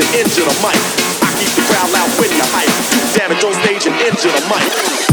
and into the mic. I keep the crowd loud when you hype. You damage on stage and into the mic.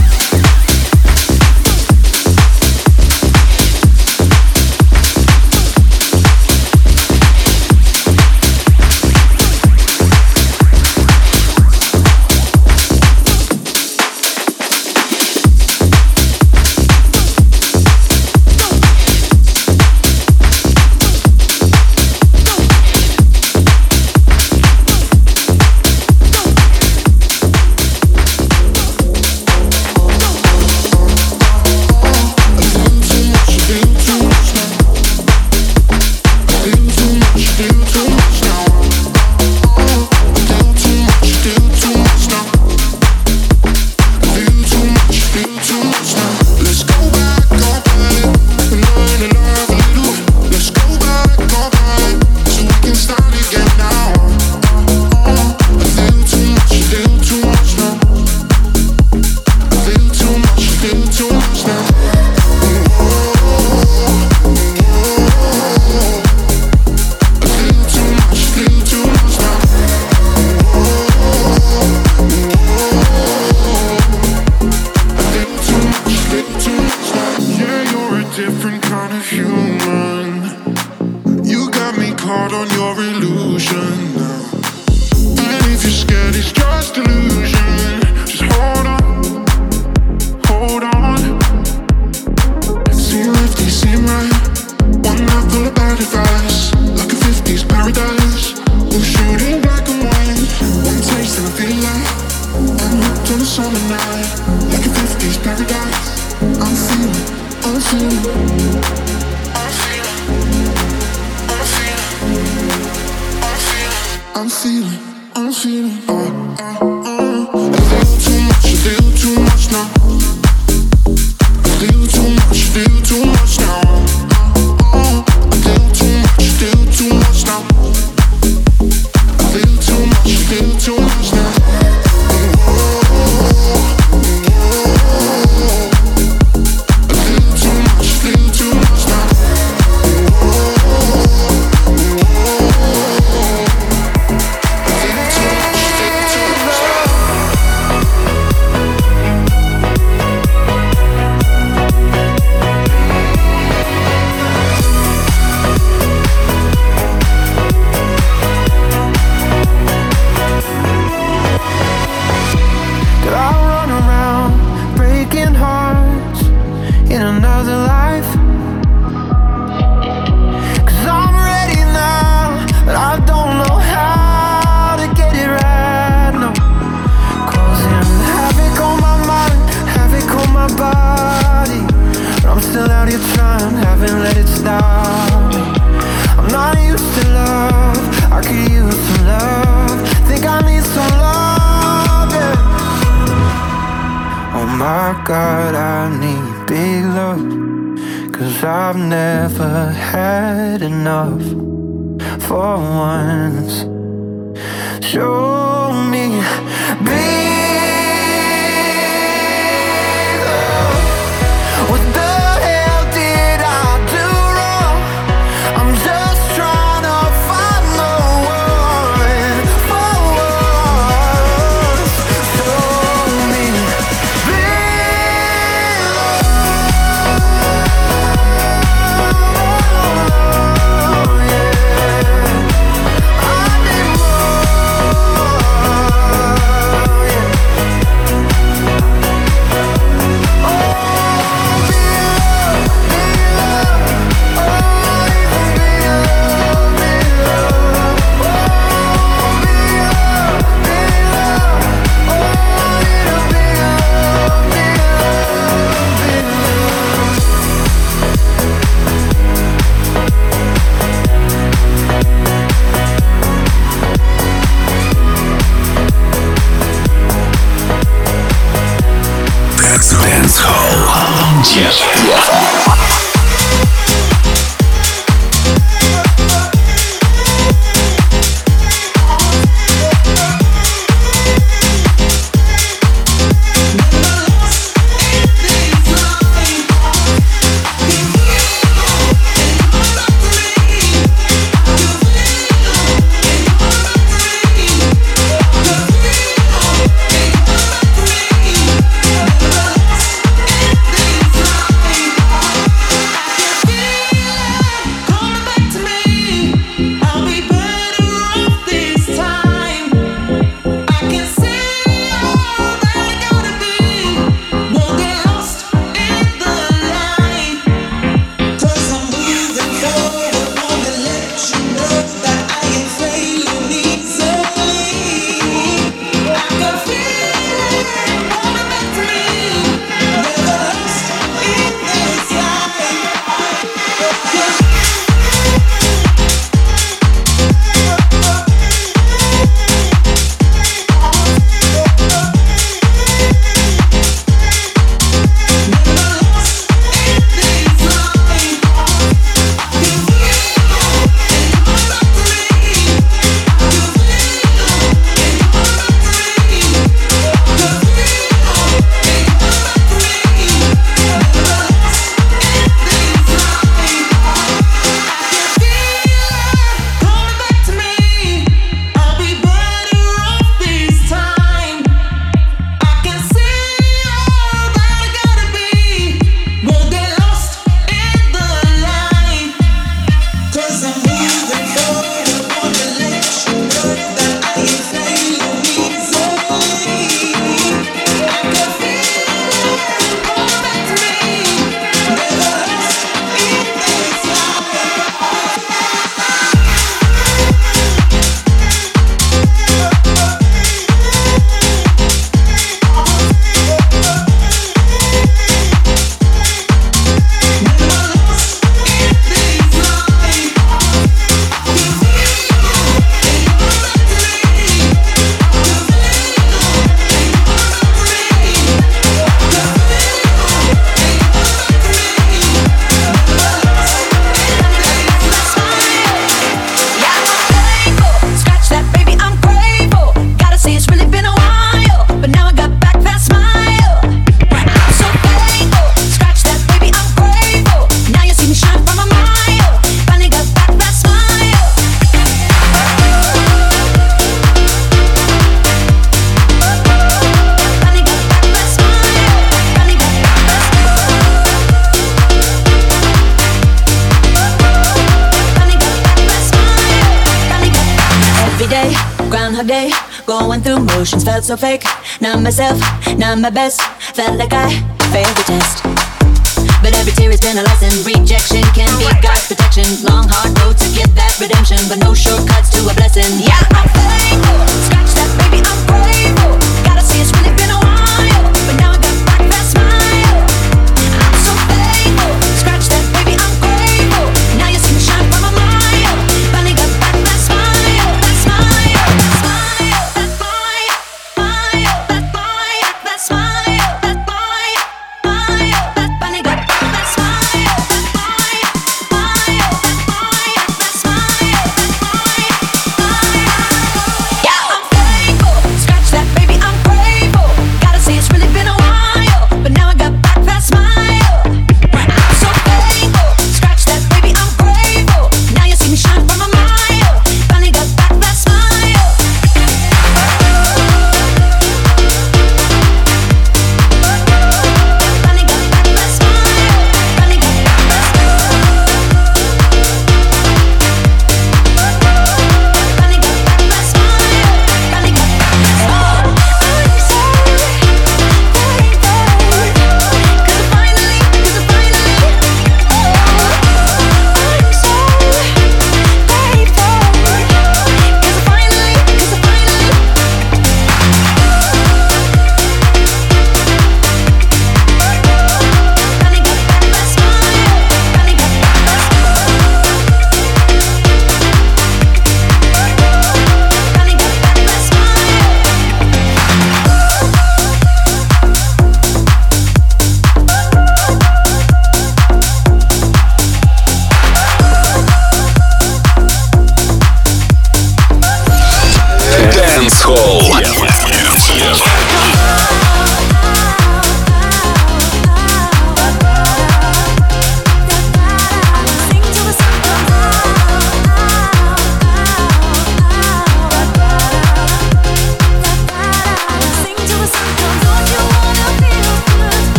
Going through motions felt so fake. Not myself, not my best. Felt like I failed the test. But every tear has been a lesson. Rejection can be God's protection. Long hard road to get that redemption, but no shortcuts to a blessing. Yeah, I'm faithful. Scratch that, baby, I'm grateful. Gotta see it's really been a while.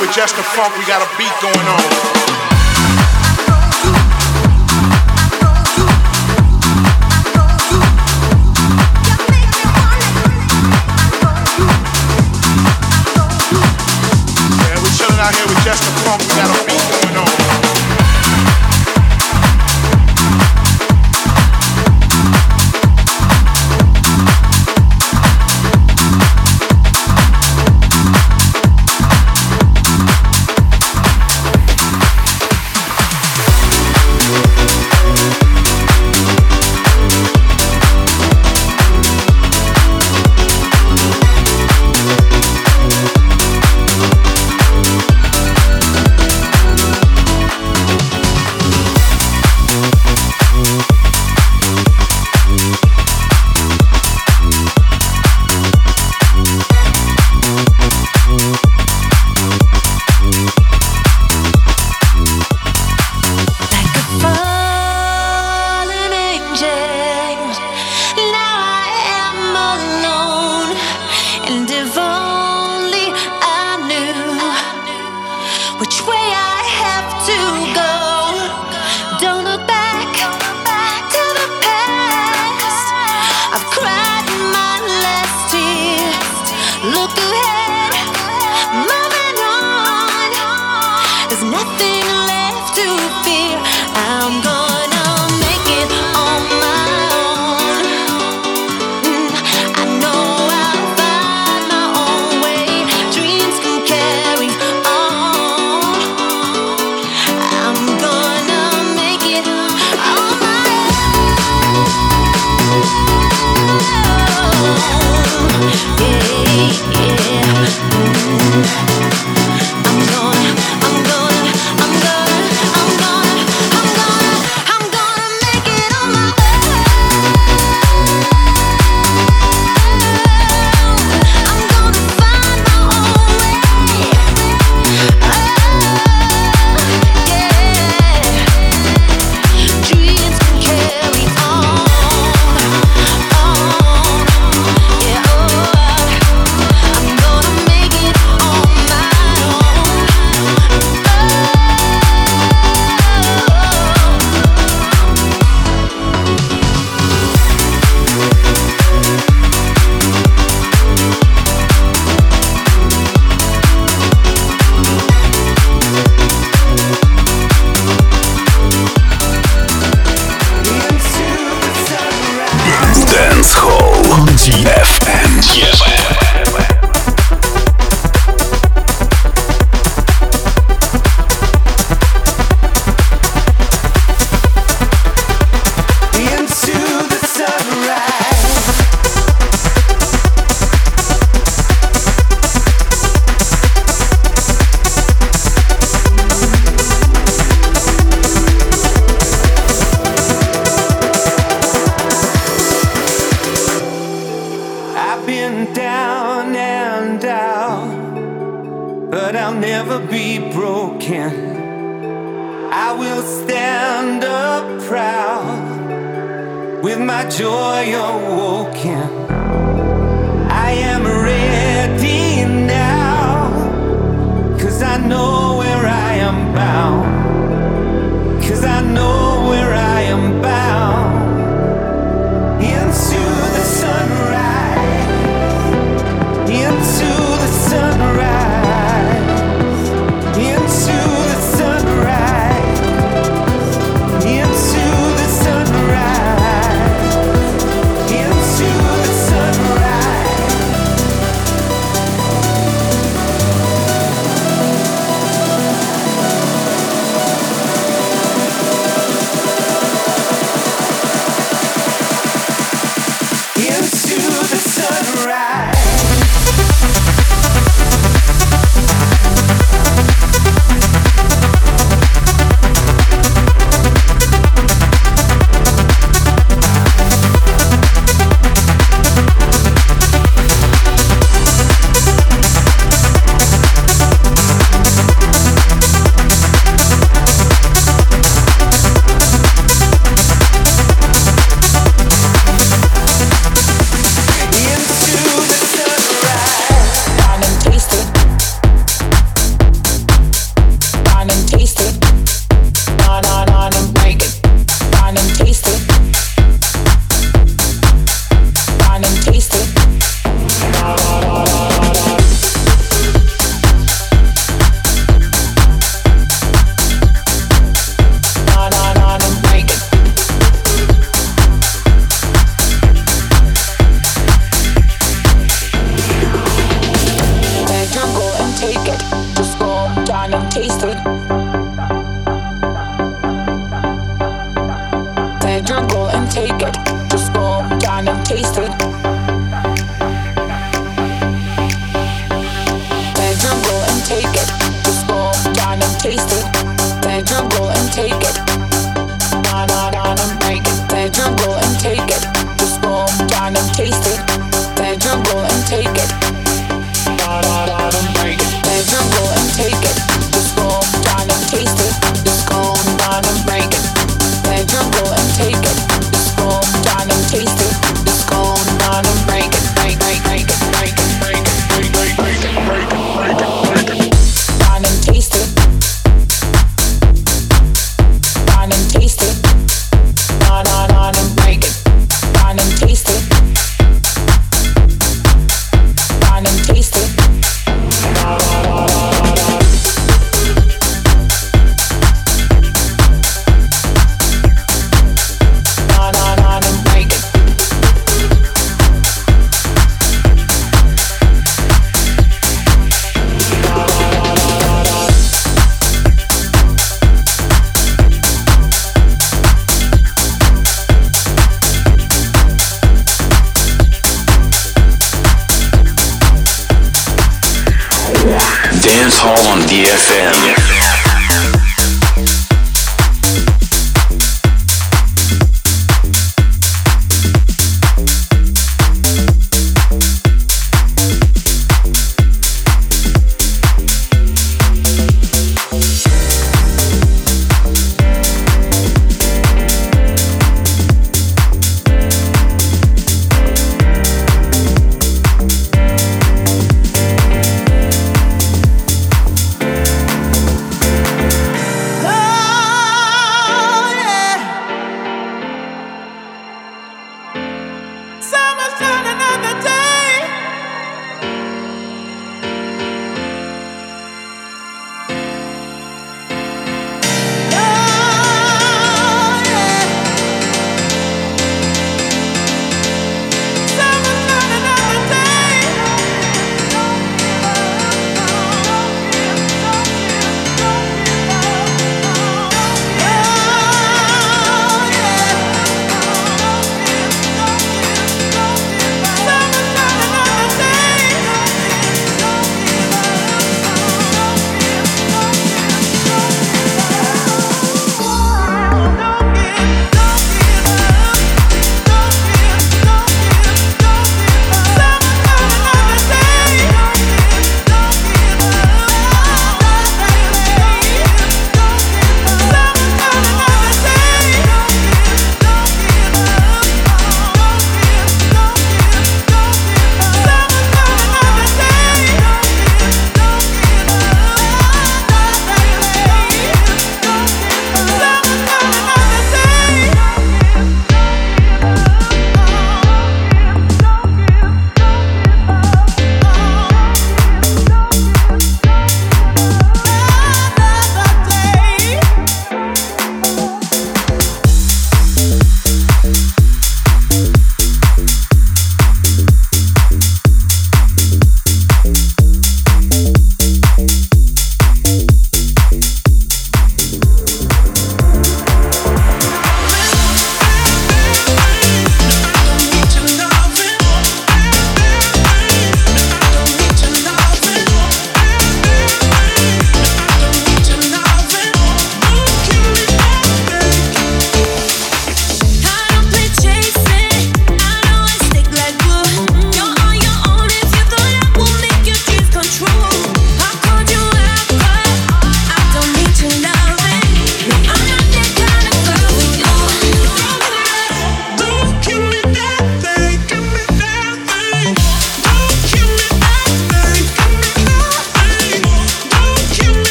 With just the funk. We got a beat going on. nothing left to fear. I'm gone. I've been down and out, but I'll never be broken. I will stand up proud with my joy awoken. I am ready now, cause I know where I am bound. Cause I know where I am bound.